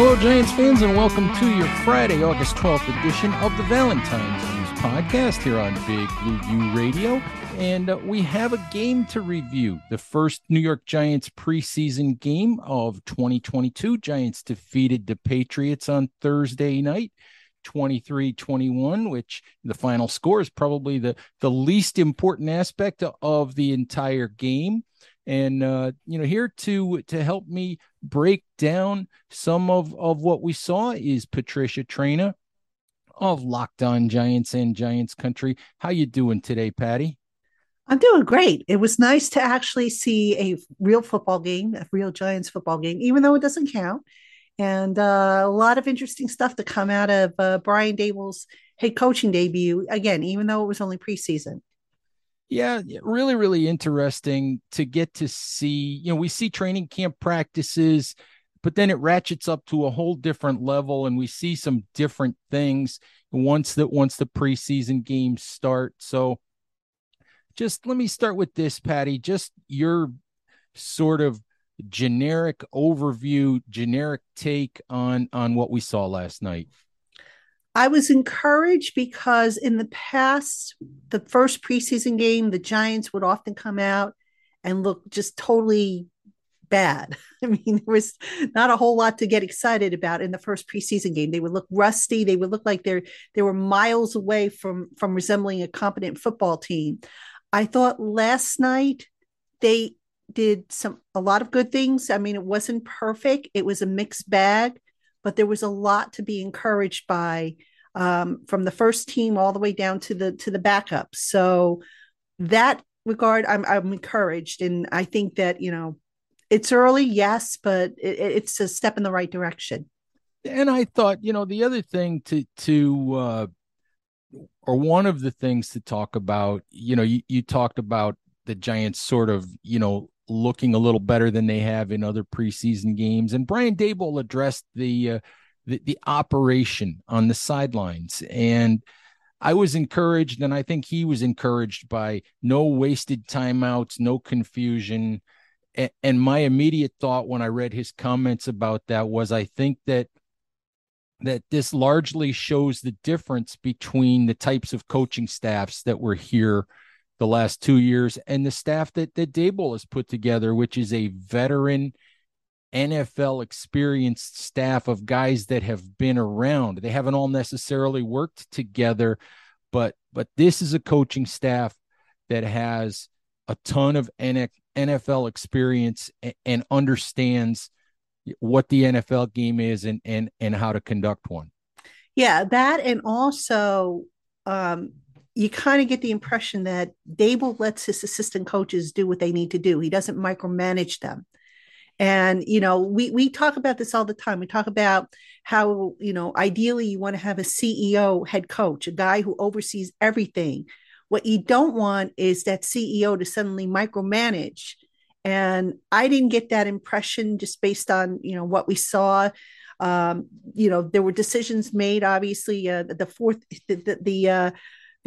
Hello, Giants fans, and welcome to your Friday, August 12th edition of the Valentine's Views Podcast here on Big Blue View Radio. And uh, we have a game to review the first New York Giants preseason game of 2022. Giants defeated the Patriots on Thursday night. 23 21 which the final score is probably the the least important aspect of the entire game and uh, you know here to to help me break down some of of what we saw is Patricia Traina of Locked On Giants and Giants Country. How you doing today, Patty? I'm doing great. It was nice to actually see a real football game, a real Giants football game, even though it doesn't count. And uh, a lot of interesting stuff to come out of uh, Brian Daboll's head coaching debut. Again, even though it was only preseason. Yeah, really, really interesting to get to see. You know, we see training camp practices, but then it ratchets up to a whole different level, and we see some different things once that once the preseason games start. So, just let me start with this, Patty. Just your sort of generic overview, generic take on on what we saw last night. I was encouraged because in the past, the first preseason game, the Giants would often come out and look just totally bad. I mean, there was not a whole lot to get excited about in the first preseason game. They would look rusty. They would look like they're they were miles away from from resembling a competent football team. I thought last night they did some a lot of good things. I mean, it wasn't perfect. It was a mixed bag, but there was a lot to be encouraged by um, from the first team all the way down to the to the backup. So that regard, I'm I'm encouraged, and I think that you know it's early, yes, but it, it's a step in the right direction. And I thought, you know, the other thing to to uh, or one of the things to talk about, you know, you, you talked about the Giants sort of, you know, looking a little better than they have in other preseason games. And Brian Daboll addressed the uh, the, the operation on the sidelines. And I was encouraged, and I think he was encouraged by no wasted timeouts, no confusion. And, and my immediate thought when I read his comments about that was I think that that this largely shows the difference between the types of coaching staffs that were here the last two years and the staff that that Daboll has put together, which is a veteran NFL experienced staff of guys that have been around. They haven't all necessarily worked together, but but this is a coaching staff that has a ton of NFL experience and understands what the NFL game is and and and how to conduct one. Yeah, that and also um, you kind of get the impression that Daboll lets his assistant coaches do what they need to do. He doesn't micromanage them. And you know we we talk about this all the time. We talk about how you know ideally you want to have a ceo head coach a guy who oversees everything. What you don't want is that ceo to suddenly micromanage. And i didn't get that impression just based on you know what we saw. Um, you know there were decisions made obviously uh, the fourth the, the, the uh,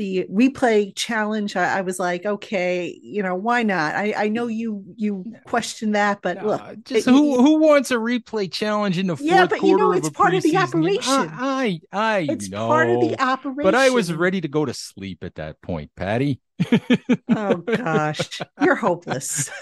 the replay challenge I, I, was like okay you know why not? I i know you you question that but look just it, who who wants a replay challenge in the fourth yeah but you know it's part of the operation i i, I it's know part of the operation but i was ready to go to sleep at that point patty. Oh gosh you're hopeless.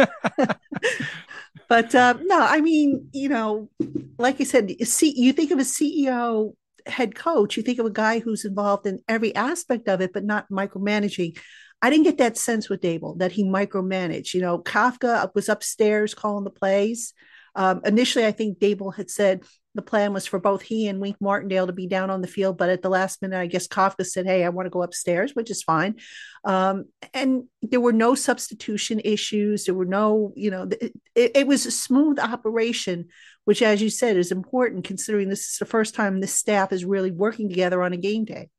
But um, no i mean you know like i said see you think of a ceo head coach, you think of a guy who's involved in every aspect of it, but not micromanaging. I didn't get that sense with Daboll that he micromanaged. You know, Kafka was upstairs calling the plays. Um, initially, I think Daboll had said the plan was for both he and Wink Martindale to be down on the field, but at the last minute, I guess Kafka said, "Hey, I want to go upstairs," which is fine. Um, and there were no substitution issues. There were no, you know, it, it was a smooth operation, which, as you said, is important considering this is the first time this staff is really working together on a game day.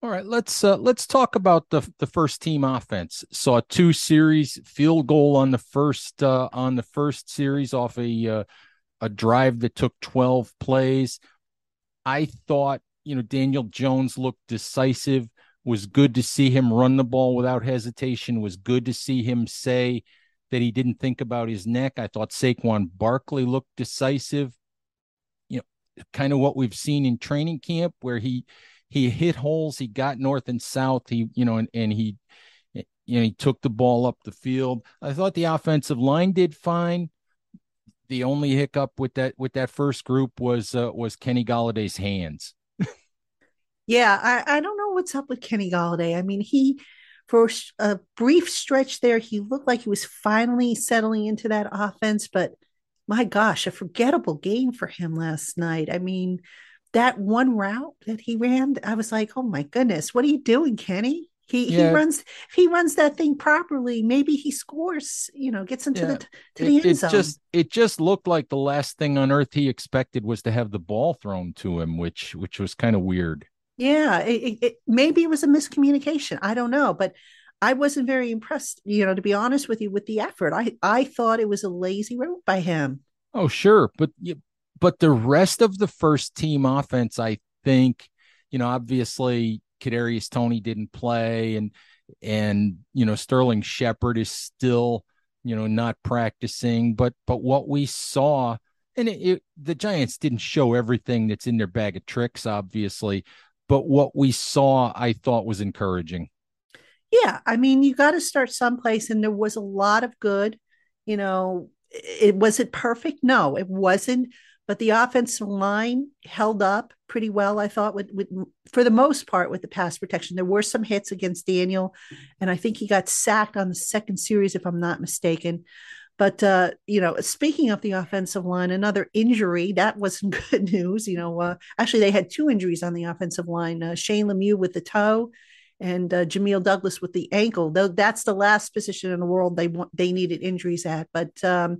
All right, let's uh, let's talk about the the first team offense. Saw two series field goal on the first uh, on the first series off a uh, a drive that took 12 plays. I thought, you know, Daniel Jones looked decisive. Was good to see him run the ball without hesitation. Was good to see him say that he didn't think about his neck. I thought Saquon Barkley looked decisive. You know, kind of what we've seen in training camp where he he hit holes, he got north and south, he you know, and, and he you know he took the ball up the field. I thought the offensive line did fine. The only hiccup with that with that first group was uh, was Kenny Golladay's hands. yeah, I, I don't know what's up with Kenny Golladay. I mean, he for a brief stretch there, he looked like he was finally settling into that offense, but my gosh, a forgettable game for him last night. I mean, that one route that he ran, I was like, oh my goodness, what are you doing, Kenny? He yeah. he runs if he runs that thing properly, maybe he scores, you know, gets into yeah. the to the it, end zone. It just it just looked like the last thing on earth he expected was to have the ball thrown to him, which which was kind of weird. Yeah, it, it, maybe it was a miscommunication. I don't know, but I wasn't very impressed, you know, to be honest with you, with the effort. I I thought it was a lazy route by him. Oh, sure, but but the rest of the first team offense, I think, you know, obviously Kadarius Toney didn't play, and and you know Sterling Shepard is still you know not practicing, but but what we saw, and it, it, the Giants didn't show everything that's in their bag of tricks, obviously, but what we saw, I thought was encouraging. Yeah, I mean, you got to start someplace, and there was a lot of good. You know, it was it perfect? No, it wasn't but the offensive line held up pretty well, I thought, with, with for the most part with the pass protection. There were some hits against Daniel, and I think he got sacked on the second series, if I'm not mistaken. But uh, you know, speaking of the offensive line, another injury that wasn't good news. You know, uh, actually they had two injuries on the offensive line: uh, Shane Lemieux with the toe, and uh, Jamil Douglas with the ankle. Though that's the last position in the world they want they needed injuries at. But um,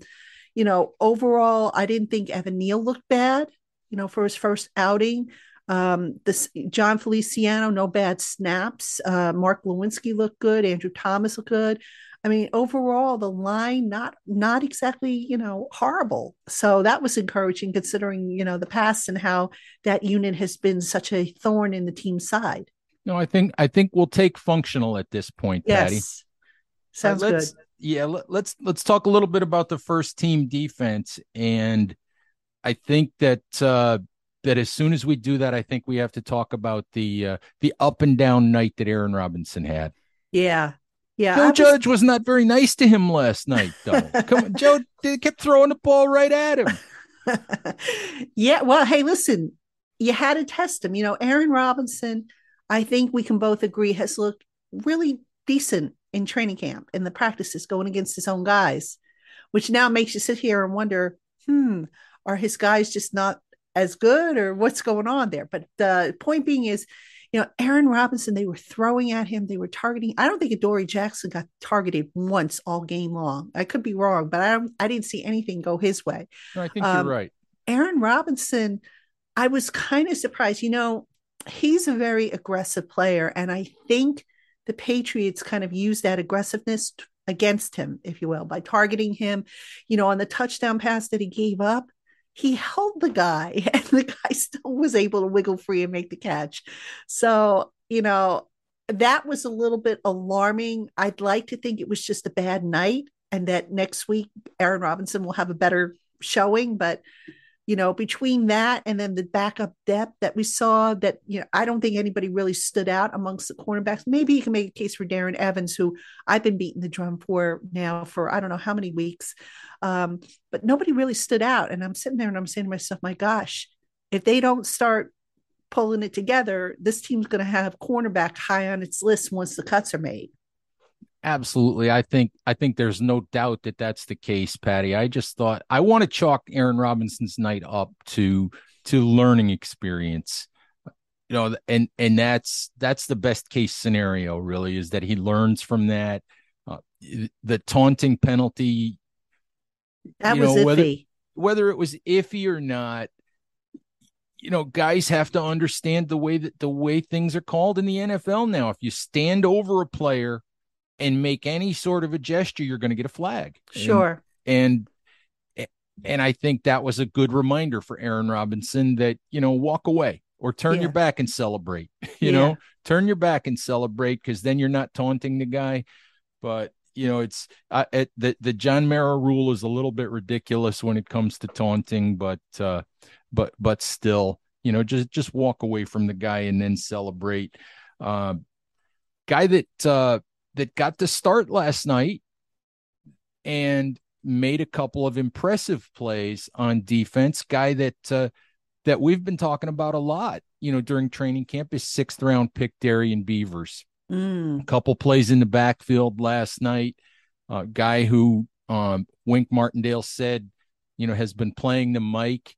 you know, overall, I didn't think Evan Neal looked bad, you know, for his first outing. Um, this Jon Feliciano, no bad snaps. Uh, Mark Glowinski looked good. Andrew Thomas looked good. I mean, overall, the line not not exactly you know horrible. So that was encouraging, considering you know the past and how that unit has been such a thorn in the team's side. No, I think I think we'll take functional at this point, yes. Patty. Sounds uh, good yeah let, let's let's talk a little bit about the first team defense and i think that uh that as soon as we do that i think we have to talk about the uh the up and down night that aaron robinson had. Yeah. Yeah joe was... judge was not very nice to him last night though. Come on joe they kept throwing the ball right at him. Yeah well hey listen you had to test him. You know aaron robinson i think we can both agree has looked really decent in training camp in the practices going against his own guys, which now makes you sit here and wonder, hmm, are his guys just not as good or what's going on there? But the point being is, you know, Aaron Robinson, they were throwing at him, they were targeting. I don't think Adoree Jackson got targeted once all game long. I could be wrong, but I don't, I didn't see anything go his way. No, I think um, you're right. Aaron Robinson, I was kind of surprised. You know, he's a very aggressive player, and I think the Patriots kind of used that aggressiveness against him, if you will, by targeting him. You know, on the touchdown pass that he gave up, he held the guy and the guy still was able to wiggle free and make the catch. So, you know, that was a little bit alarming. I'd like to think it was just a bad night and that next week Aaron Robinson will have a better showing, but you know, between that and then the backup depth that we saw, that, you know, I don't think anybody really stood out amongst the cornerbacks. Maybe you can make a case for Darren Evans, who I've been beating the drum for now for I don't know how many weeks. Um, but nobody really stood out. And I'm sitting there and I'm saying to myself, my gosh, if they don't start pulling it together, this team's going to have cornerback high on its list once the cuts are made. Absolutely. I think I think there's no doubt that that's the case, Patty. I just thought I want to chalk Aaron Robinson's night up to to learning experience. You know, and and that's that's the best case scenario really is that he learns from that. Uh, the taunting penalty that was know, iffy. Whether, whether it was iffy or not, you know, guys have to understand the way that the way things are called in the NFL now. If you stand over a player and make any sort of a gesture, you're going to get a flag. Sure. And, and and I think that was a good reminder for Aaron Robinson that you know walk away or turn yeah. your back and celebrate. You yeah. know, turn your back and celebrate because then you're not taunting the guy. But you know, it's uh, it, the the John Mara rule is a little bit ridiculous when it comes to taunting, but uh, but but still, you know, just just walk away from the guy and then celebrate. Uh, guy that uh, that got the start last night and made a couple of impressive plays on defense. Guy that uh, that we've been talking about a lot, you know, during training camp is sixth round pick Darrian Beavers. Mm. A couple plays in the backfield last night. A uh, guy who um, Wink Martindale said, you know, has been playing the mic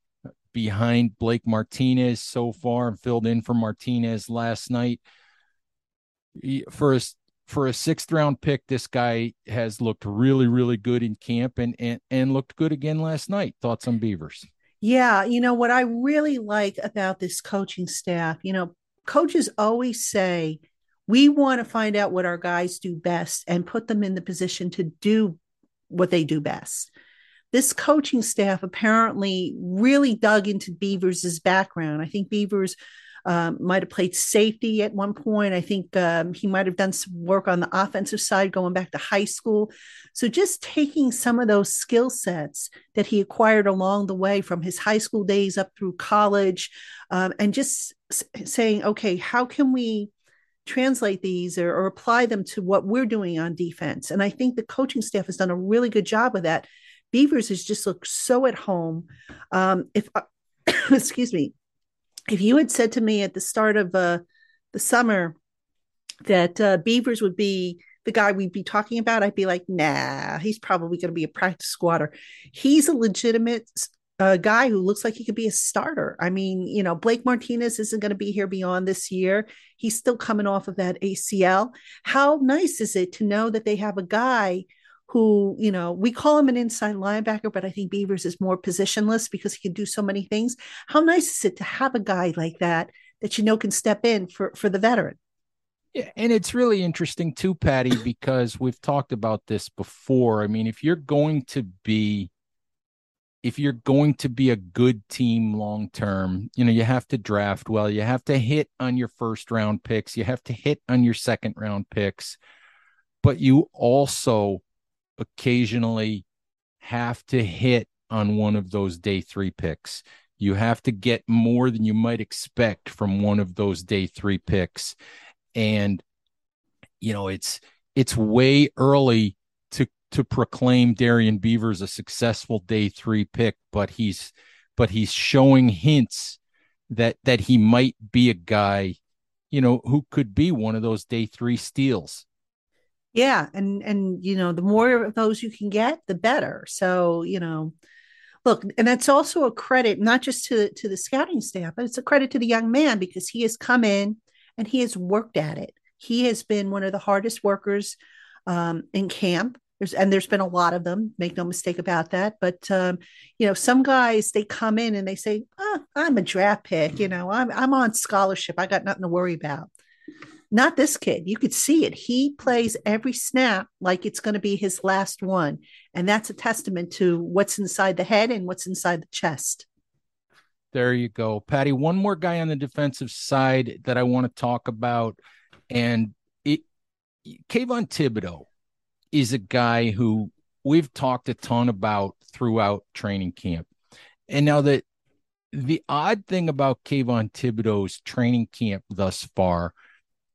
behind Blake Martinez so far and filled in for Martinez last night. He, for a sixth round pick, this guy has looked really, really good in camp and and and looked good again last night. Thoughts on Beavers? Yeah, you know what I really like about this coaching staff, you know, coaches always say we want to find out what our guys do best and put them in the position to do what they do best. This coaching staff apparently really dug into Beavers' background. I think Beavers um, might have played safety at one point. I think um, he might have done some work on the offensive side going back to high school. So just taking some of those skill sets that he acquired along the way from his high school days up through college um, and just saying, okay, how can we translate these or, or, apply them to what we're doing on defense. And I think the coaching staff has done a really good job of that. Beavers has just looked so at home. Um, if uh, excuse me, if you had said to me at the start of uh, the summer that uh, Beavers would be the guy we'd be talking about, I'd be like, nah, he's probably going to be a practice squatter. He's a legitimate a guy who looks like he could be a starter. I mean, you know, Blake Martinez isn't going to be here beyond this year. He's still coming off of that ACL. How nice is it to know that they have a guy who, you know, we call him an inside linebacker, but I think Beavers is more positionless because he can do so many things. How nice is it to have a guy like that that you know can step in for for the veteran? Yeah, and it's really interesting too, Patty, because we've talked about this before. I mean, if you're going to be if you're going to be a good team long term, you know, you have to draft well, you have to hit on your first round picks, you have to hit on your second round picks, but you also occasionally have to hit on one of those day three picks. You have to get more than you might expect from one of those day three picks. And, you know, it's, it's way early to to proclaim Darrian Beavers a successful day three pick, but he's but he's showing hints that that he might be a guy, you know, who could be one of those day three steals. Yeah, and and you know, the more of those you can get, the better. So, you know, look, and that's also a credit not just to to the scouting staff, but it's a credit to the young man because he has come in and he has worked at it. He has been one of the hardest workers um, in camp. There's and there's been a lot of them. Make no mistake about that. But um, you know, some guys they come in and they say, oh, "I'm a draft pick. You know, I'm I'm on scholarship. I got nothing to worry about." Not this kid. You could see it. He plays every snap like it's going to be his last one, and that's a testament to what's inside the head and what's inside the chest. There you go, Patty. One more guy on the defensive side that I want to talk about, and it, Kayvon Thibodeaux is a guy who we've talked a ton about throughout training camp. And now that the odd thing about Kayvon Thibodeaux's training camp thus far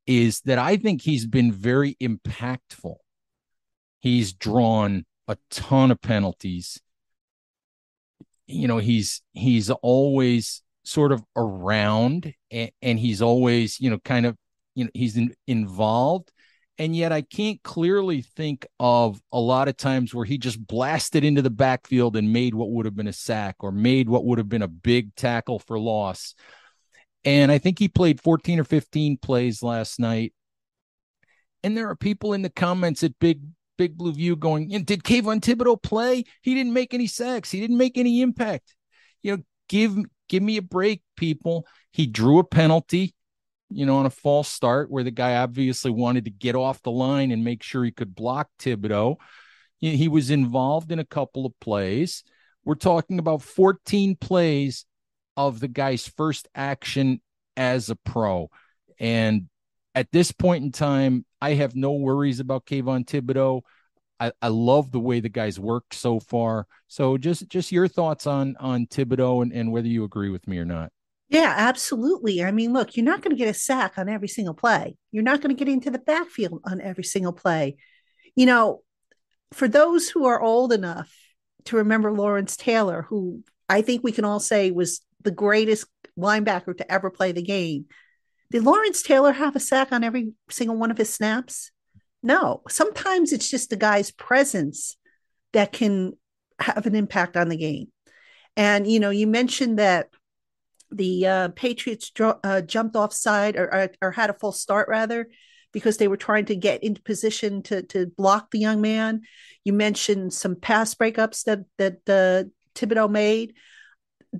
is that I think he's been very impactful. He's drawn a ton of penalties. You know, he's he's always sort of around and, and he's always, you know, kind of, you know, he's in, involved. And yet I can't clearly think of a lot of times where he just blasted into the backfield and made what would have been a sack or made what would have been a big tackle for loss. And I think he played 14 or 15 plays last night. And there are people in the comments at Big Big Blue View going, did Kayvon Thibodeaux play? He didn't make any sacks. He didn't make any impact. You know, give give me a break, people. He drew a penalty, you know, on a false start where the guy obviously wanted to get off the line and make sure he could block Thibodeaux. He was involved in a couple of plays. We're talking about 14 plays of the guy's first action as a pro. And at this point in time, I have no worries about Kayvon Thibodeaux. I, I love the way the guys worked so far. So just just your thoughts on on Thibodeaux and, and whether you agree with me or not. Yeah, absolutely. I mean, look, you're not going to get a sack on every single play. You're not going to get into the backfield on every single play. You know, for those who are old enough to remember Lawrence Taylor, who I think we can all say was the greatest linebacker to ever play the game. Did Lawrence Taylor have a sack on every single one of his snaps? No. Sometimes it's just the guy's presence that can have an impact on the game. And, you know, you mentioned that the uh, Patriots uh, jumped offside or, or, or had a full start rather because they were trying to get into position to to block the young man. You mentioned some pass breakups that that uh, Thibodeaux made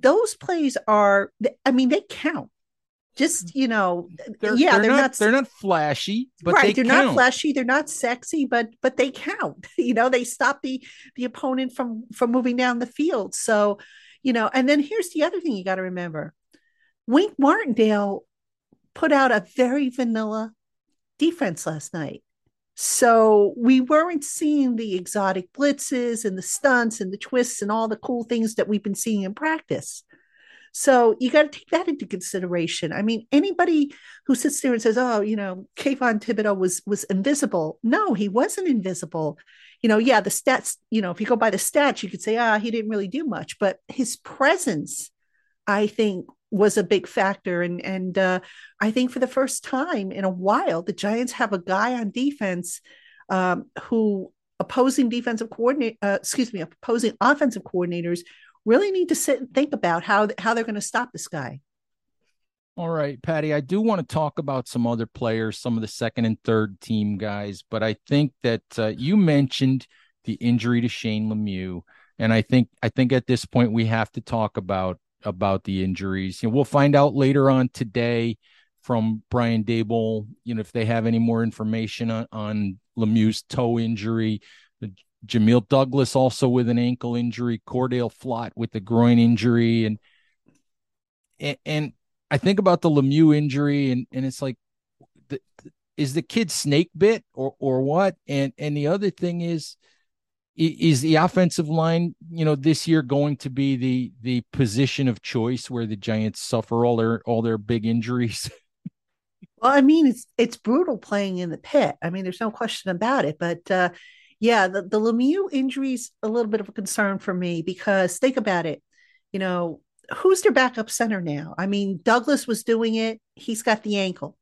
those plays are i mean they count. Just mm-hmm. you know they're, yeah they're, they're not, not, they're not flashy but right they are not flashy they're not sexy but but they count. You know they stop the the opponent from from moving down the field. So you know and then here's the other thing you got to remember. Wink martindale put out a very vanilla defense last night so we weren't seeing the exotic blitzes and the stunts and the twists and all the cool things that we've been seeing in practice. So you got to take that into consideration. I mean, anybody who sits there and says, "Oh, you know, Kayvon Thibodeaux was was invisible," no, he wasn't invisible. You know, yeah, the stats. You know, if you go by the stats, you could say, "Ah, he didn't really do much," but his presence, I think, was a big factor. And and uh, I think for the first time in a while, the Giants have a guy on defense um, who opposing defensive coordinate, uh, excuse me, opposing offensive coordinators really need to sit and think about how how they're going to stop this guy. All right, Patty, I do want to talk about some other players, some of the second and third team guys, but I think that uh, you mentioned the injury to Shane Lemieux, and I think I think at this point we have to talk about about the injuries. You know, we'll find out later on today from Brian Daboll, you know, if they have any more information on, on Lemieux's toe injury. Jamil Douglas also with an ankle injury, Cor'Dale Flott with the groin injury, and and, I think about the Lemieux injury, and and it's like, the, is the kid snake bit or or what? And and the other thing is, is the offensive line you know this year going to be the the position of choice where the giants suffer all their all their big injuries? Well i mean it's it's brutal playing in the pit. I mean there's no question about it. But uh yeah the, the lemieux injuries a little bit of a concern for me because think about it. You know who's their backup center now? I mean douglas was doing it. He's got the ankle.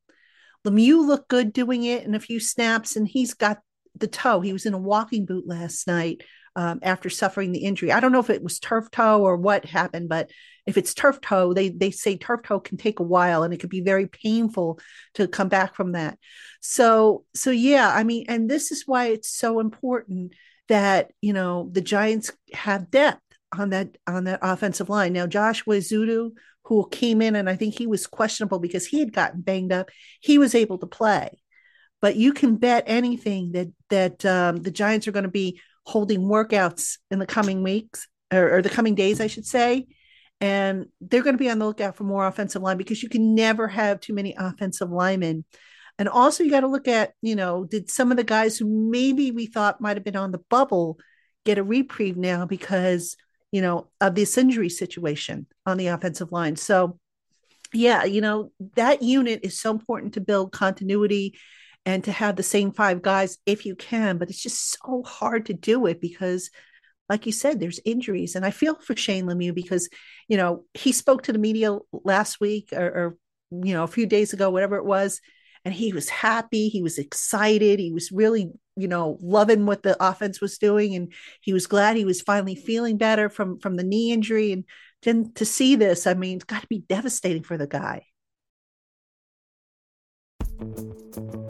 Lemieux looked good doing it in a few snaps and he's got the toe. He was in a walking boot last night um, after suffering the injury. I don't know if it was turf toe or what happened, but if it's turf toe, they they say turf toe can take a while and it could be very painful to come back from that. So so yeah, I mean, and this is why it's so important that you know the Giants have depth on that on that offensive line. Now Joshua Ezeudu, who came in and I think he was questionable because he had gotten banged up, he was able to play but you can bet anything that that um, the Giants are going to be holding workouts in the coming weeks or, or, the coming days, I should say, and they're going to be on the lookout for more offensive line because you can never have too many offensive linemen. And also, you got to look at, you know, did some of the guys who maybe we thought might have been on the bubble get a reprieve now because, you know, of this injury situation on the offensive line? So, yeah, you know, that unit is so important to build continuity and to have the same five guys if you can but it's just so hard to do it because like you said, there's injuries. And I feel for Shane Lemieux because, you know, he spoke to the media last week or, or you know, a few days ago, whatever it was, and he was happy. He was excited. He was really, you know, loving what the offense was doing. And he was glad he was finally feeling better from from the knee injury. And then to see this, I mean, it's got to be devastating for the guy.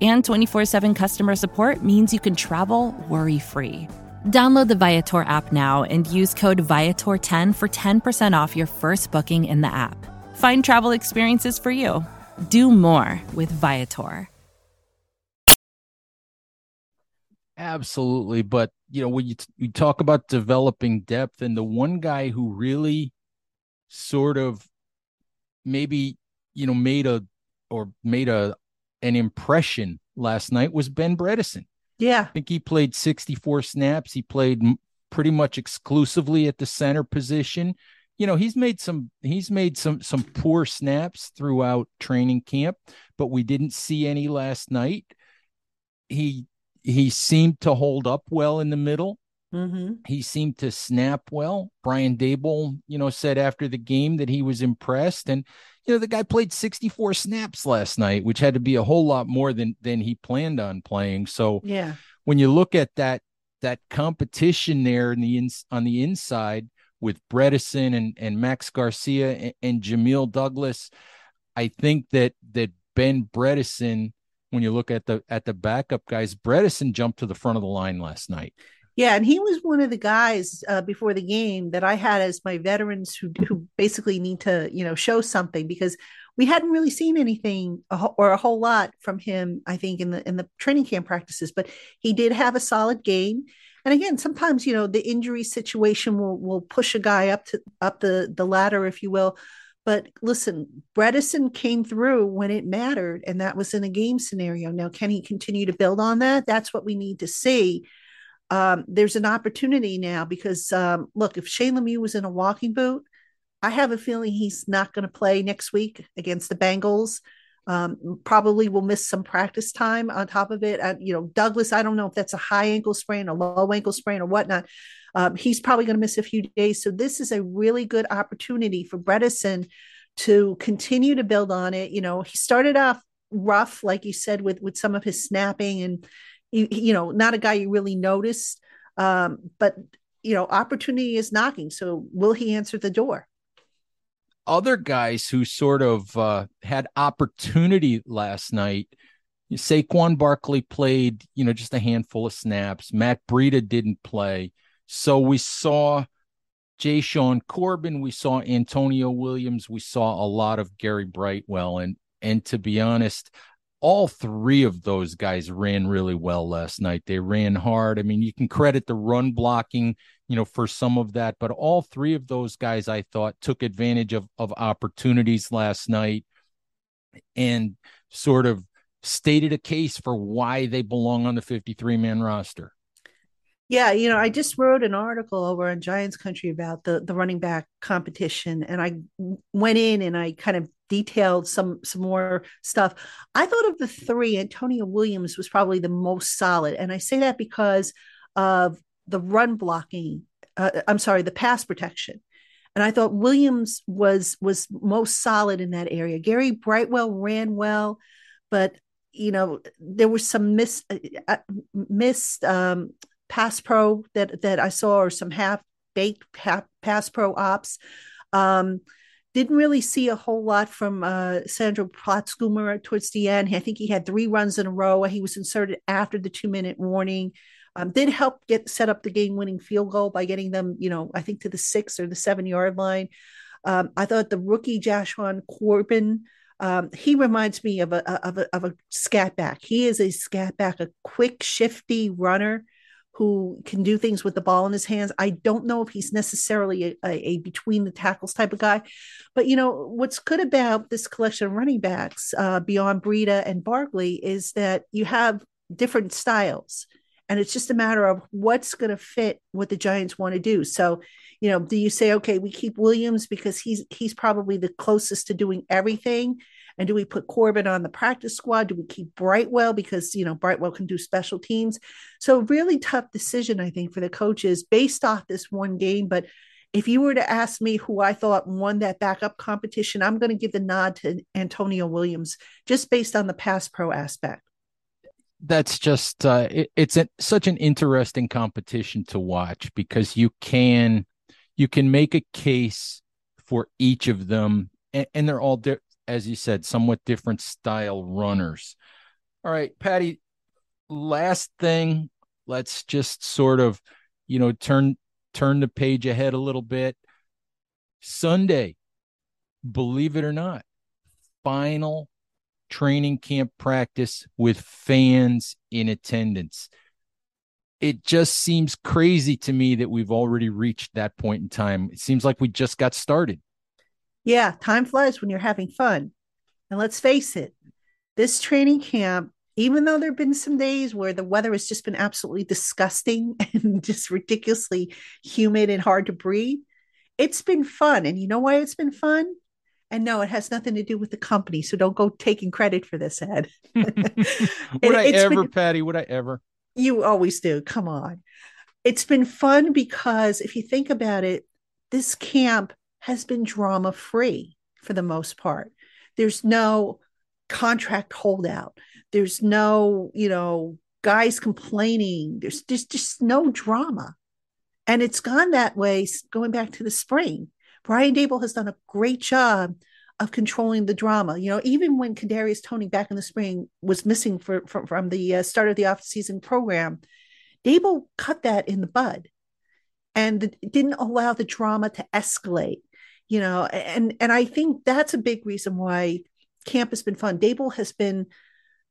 and 24 7 customer support means you can travel worry free. Download the Viator app now and use code Viator10 for 10% off your first booking in the app. Find travel experiences for you. Do more with Viator. Absolutely. But, you know, when you, t- you talk about developing depth, and the one guy who really sort of maybe, you know, made a or made a an impression last night was Ben Bredeson. Yeah. I think he played 64 snaps. He played pretty much exclusively at the center position. You know, he's made some he's made some some poor snaps throughout training camp, but we didn't see any last night. He he seemed to hold up well in the middle. Mm-hmm. He seemed to snap well. Brian Daboll, you know, said after the game that he was impressed, and you know the guy played 64 snaps last night which had to be a whole lot more than than he planned on playing. So yeah. when you look at that that competition there in the ins on the inside with Bredeson and and Max Garcia and, and Jamil Douglas I think that that Ben Bredeson when you look at the at the backup guys Bredeson jumped to the front of the line last night yeah, and he was one of the guys uh, before the game that I had as my veterans who who basically need to you know show something because we hadn't really seen anything or a whole lot from him. I think in the in the training camp practices, but he did have a solid game. And again, sometimes you know the injury situation will will push a guy up to up the the ladder, if you will. But listen, Bredeson came through when it mattered, and that was in a game scenario. Now, can he continue to build on that? That's what we need to see um, there's an opportunity now because um, look, if Shane Lemieux was in a walking boot, I have a feeling he's not going to play next week against the Bengals. Um, probably will miss some practice time on top of it. You know, Douglas, I don't know if that's a high ankle sprain, a low ankle sprain, or whatnot. Um, he's probably going to miss a few days. So this is a really good opportunity for Bredeson to continue to build on it. You know, he started off rough, like you said, with with some of his snapping and you, you know, not a guy you really noticed. Um, but you know, opportunity is knocking. So will he answer the door? Other guys who sort of uh, had opportunity last night. Saquon Barkley played, you know, just a handful of snaps. Matt Breida didn't play. So we saw Jashaun Corbin, we saw Antonio Williams, we saw a lot of Gary Brightwell. And and to be honest, all three of those guys ran really well last night. They ran hard. I mean, you can credit the run blocking, you know, for some of that, but all three of those guys I thought took advantage of of opportunities last night and sort of stated a case for why they belong on the 53 man roster. Yeah, you know, I just wrote an article over on Giants Country about the the running back competition, and I went in and I kind of detailed some some more stuff. I thought of the three, Antonio Williams was probably the most solid, and I say that because of the run blocking. Uh, I'm sorry, the pass protection, and I thought Williams was was most solid in that area. Gary Brightwell ran well, but you know there was some miss uh, uh missed um, pass pro that that I saw or some half baked pass pro ops. Um, Didn't really see a whole lot from uh, Sandro Platzgummer towards the end. I think he had three runs in a row. He was inserted after the two minute warning. Um, did help get set up the game winning field goal by getting them, you know, I think to the six or the seven yard line. Um, I thought the rookie Jashaun Corbin, um, he reminds me of a of a of a scat back. He is a scat back, a quick, shifty runner who can do things with the ball in his hands. I don't know if he's necessarily a, a, a, between the tackles type of guy, but you know what's good about this collection of running backs uh, beyond Breida and Barkley is that you have different styles, and it's just a matter of what's going to fit what the Giants want to do. So, you know, do you say okay, we keep Williams because he's he's probably the closest to doing everything, and do we put Corbin on the practice squad? Do we keep Brightwell because you know Brightwell can do special teams? So really tough decision, I think, for the coaches based off this one game. But if you were to ask me who I thought won that backup competition, I'm going to give the nod to Antonio Williams just based on the pass pro aspect. That's just uh, it, it's a, such an interesting competition to watch because you can you can make a case for each of them and, and they're all di- as you said, somewhat different style runners. All right, Patty, last thing, let's just sort of, you know, turn turn the page ahead a little bit. Sunday, believe it or not, final training camp practice with fans in attendance. It just seems crazy to me that we've already reached that point in time. It seems like we just got started. Yeah, time flies when you're having fun. And let's face it, this training camp, even though there have been some days where the weather has just been absolutely disgusting and just ridiculously humid and hard to breathe, it's been fun. And you know why it's been fun? And no, it has nothing to do with the company. So don't go taking credit for this, Ed. would I ever, been, Patty? Would I ever? You always do. Come on. It's been fun because if you think about it, this camp has been drama free for the most part. There's no contract holdout. There's no, you know, guys complaining. There's just just no drama. And it's gone that way going back to the spring. Brian Daboll has done a great job of controlling the drama. You know, even when Kadarius Toney back in the spring was missing for, for from the uh, start of the off-season program, Daboll cut that in the bud and didn't allow the drama to escalate you know and and i think that's a big reason why camp has been fun Daboll has been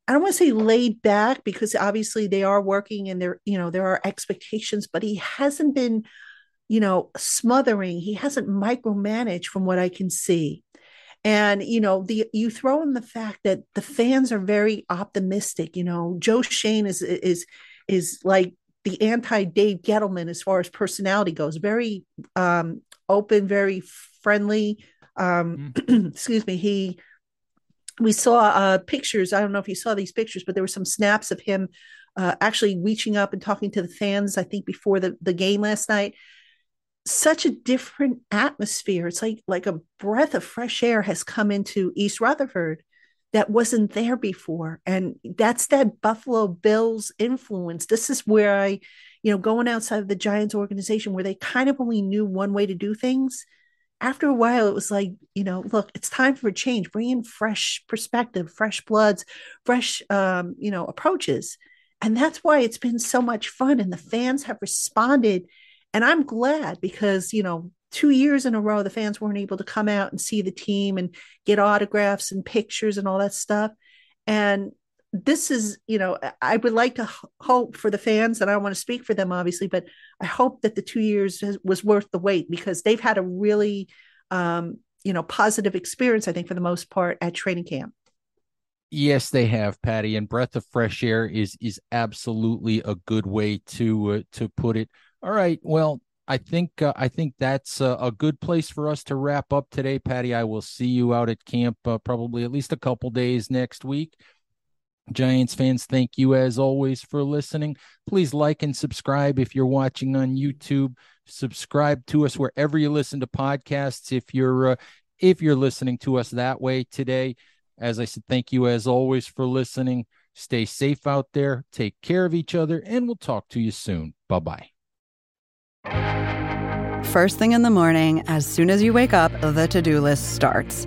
i don't want to say laid back because obviously they are working and there you know there are expectations but he hasn't been you know smothering he hasn't micromanaged from what i can see and you know the you throw in the fact that the fans are very optimistic you know Joe Schoen is is is like the anti Dave Gettleman as far as personality goes. Very um, open, very friendly. Um, mm. excuse me. He, we saw uh, pictures. I don't know if you saw these pictures, but there were some snaps of him uh, actually reaching up and talking to the fans. I think before the the game last night. Such a different atmosphere. It's like like a breath of fresh air has come into East Rutherford that wasn't there before. And that's that Buffalo Bills influence. This is where I, you know, going outside of the Giants organization where they kind of only knew one way to do things. After a while, it was like, you know, look, it's time for change. Bring in fresh perspective, fresh bloods, fresh, um, you know, approaches. And that's why it's been so much fun. And the fans have responded. And I'm glad because, you know, two years in a row, the fans weren't able to come out and see the team and get autographs and pictures and all that stuff. And this is, you know, I would like to hope for the fans, and I don't want to speak for them, obviously, but I hope that the two years was worth the wait because they've had a really, um, you know, positive experience, I think, for the most part at training camp. Yes, they have, Patty, and breath of fresh air is is absolutely a good way to uh, to put it. All right, well, I think uh, I think that's a, a, good place for us to wrap up today, Patty. I will see you out at camp uh, probably at least a couple days next week. Giants fans, thank you as always for listening. Please like and subscribe if you're watching on YouTube. Subscribe to us wherever you listen to podcasts. If you're uh, if you're listening to us that way today, as I said, thank you as always for listening. Stay safe out there. Take care of each other, and we'll talk to you soon. Bye bye. First thing in the morning, as soon as you wake up, the to do list starts.